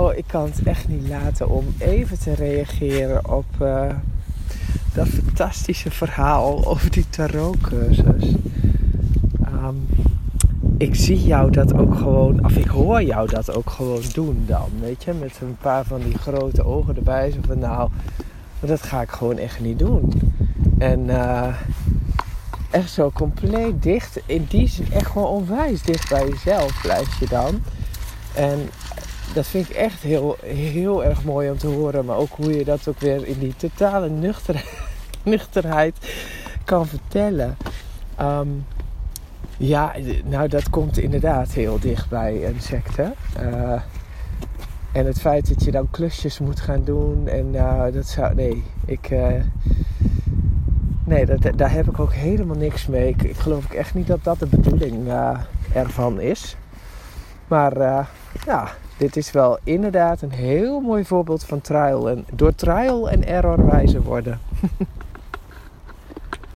Oh, ik kan het echt niet laten om even te reageren op uh, dat fantastische verhaal over die tarotcursus. Um, ik zie jou dat ook gewoon, of ik hoor jou dat ook gewoon doen dan, weet je, met een paar van die grote ogen erbij. Zo van nou, dat ga ik gewoon echt niet doen. En uh, echt zo compleet dicht, in die zin echt gewoon onwijs dicht bij jezelf blijf je dan. En dat vind ik echt heel, heel erg mooi om te horen. Maar ook hoe je dat ook weer in die totale nuchter, nuchterheid kan vertellen. Um, ja, nou dat komt inderdaad heel dicht bij een secte. Uh, en het feit dat je dan klusjes moet gaan doen en uh, dat zou. Nee, ik. Uh, nee, dat, daar heb ik ook helemaal niks mee. Ik, ik geloof ik echt niet dat dat de bedoeling ervan is. Maar ja, dit is wel inderdaad een heel mooi voorbeeld van trial en door trial en error wijzer worden.